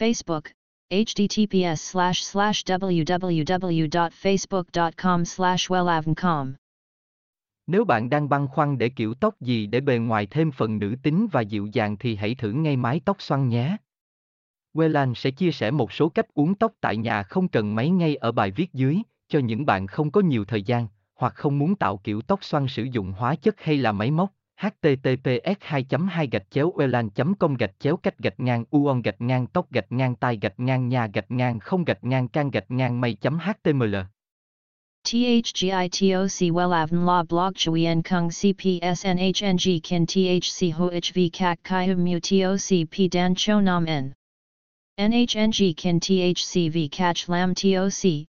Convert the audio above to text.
Facebook, https slash slash www.facebook.com slash wellavncom. Nếu bạn đang băn khoăn để kiểu tóc gì để bề ngoài thêm phần nữ tính và dịu dàng thì hãy thử ngay mái tóc xoăn nhé. Wellan sẽ chia sẻ một số cách uống tóc tại nhà không cần máy ngay ở bài viết dưới, cho những bạn không có nhiều thời gian, hoặc không muốn tạo kiểu tóc xoăn sử dụng hóa chất hay là máy móc https 2 2 gạch chéo elan com gạch chéo cách gạch ngang uon gạch ngang tóc gạch ngang tai gạch ngang nhà gạch ngang không gạch ngang can gạch ngang mây html THGITOC WELAVN La Blog Chuyen Kung CPSNHNG Kin THC HOHV CHI HUM Mu TOC P Dan Cho Nam N NHNG Kin THC V CACH Lam TOC